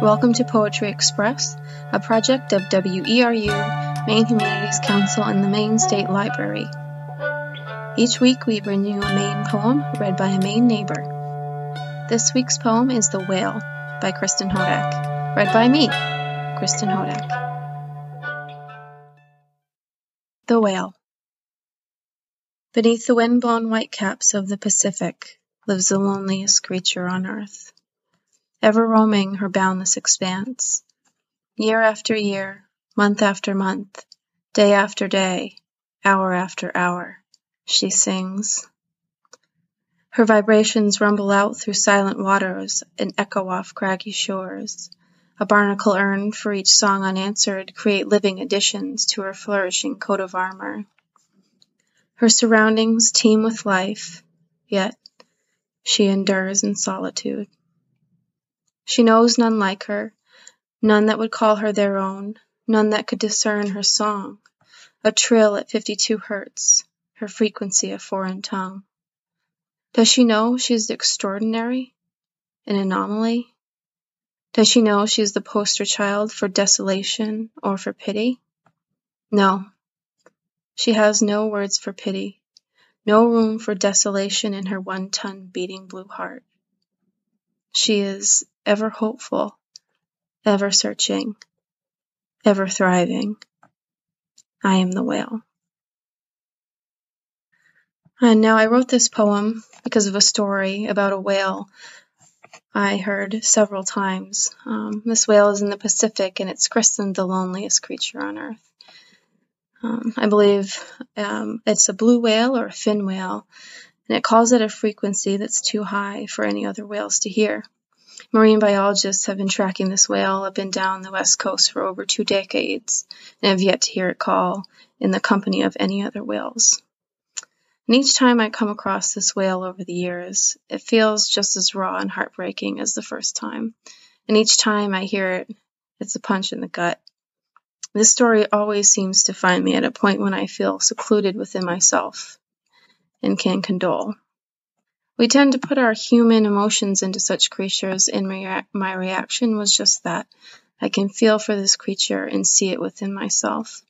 Welcome to Poetry Express, a project of WERU, Maine Humanities Council, and the Maine State Library. Each week we bring you a Maine poem read by a Maine neighbor. This week's poem is The Whale by Kristen Hodak, read by me, Kristen Hodak. The Whale Beneath the wind-blown whitecaps of the Pacific lives the loneliest creature on earth ever roaming her boundless expanse. Year after year, month after month, day after day, hour after hour, she sings. Her vibrations rumble out through silent waters and echo off craggy shores. A barnacle urn for each song unanswered create living additions to her flourishing coat of armor. Her surroundings teem with life, yet she endures in solitude. She knows none like her, none that would call her their own, none that could discern her song, a trill at fifty two hertz, her frequency a foreign tongue. Does she know she is extraordinary, an anomaly? Does she know she is the poster child for desolation or for pity? No. She has no words for pity, no room for desolation in her one ton beating blue heart. She is ever hopeful, ever searching, ever thriving. I am the whale. And now I wrote this poem because of a story about a whale I heard several times. Um, this whale is in the Pacific and it's christened the loneliest creature on earth. Um, I believe um, it's a blue whale or a fin whale, and it calls at a frequency that's too high for any other whales to hear. Marine biologists have been tracking this whale up and down the west coast for over two decades and have yet to hear it call in the company of any other whales. And each time I come across this whale over the years, it feels just as raw and heartbreaking as the first time. And each time I hear it, it's a punch in the gut. This story always seems to find me at a point when I feel secluded within myself and can condole. We tend to put our human emotions into such creatures, and my, my reaction was just that. I can feel for this creature and see it within myself.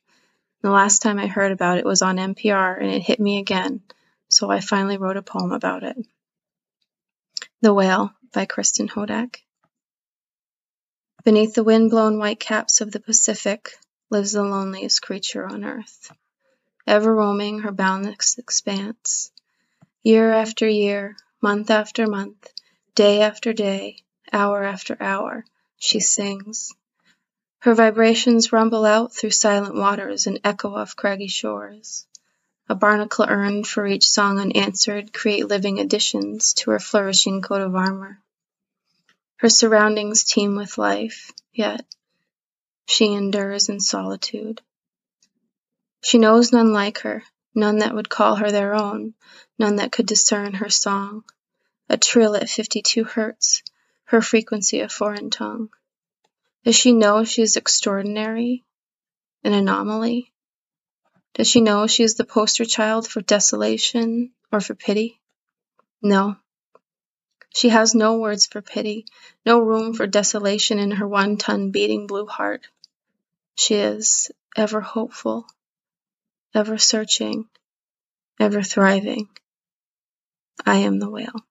The last time I heard about it was on NPR, and it hit me again, so I finally wrote a poem about it. The Whale by Kristen Hodak. Beneath the wind-blown whitecaps of the Pacific lives the loneliest creature on earth, ever roaming her boundless expanse. Year after year, month after month, day after day, hour after hour, she sings. Her vibrations rumble out through silent waters and echo off craggy shores. A barnacle urn for each song unanswered create living additions to her flourishing coat of armor. Her surroundings teem with life, yet she endures in solitude. She knows none like her, none that would call her their own, none that could discern her song, a trill at fifty-two hertz, her frequency a foreign tongue. Does she know she is extraordinary, an anomaly? Does she know she is the poster child for desolation or for pity? No. She has no words for pity, no room for desolation in her one ton beating blue heart. She is ever hopeful, ever searching, ever thriving. I am the whale.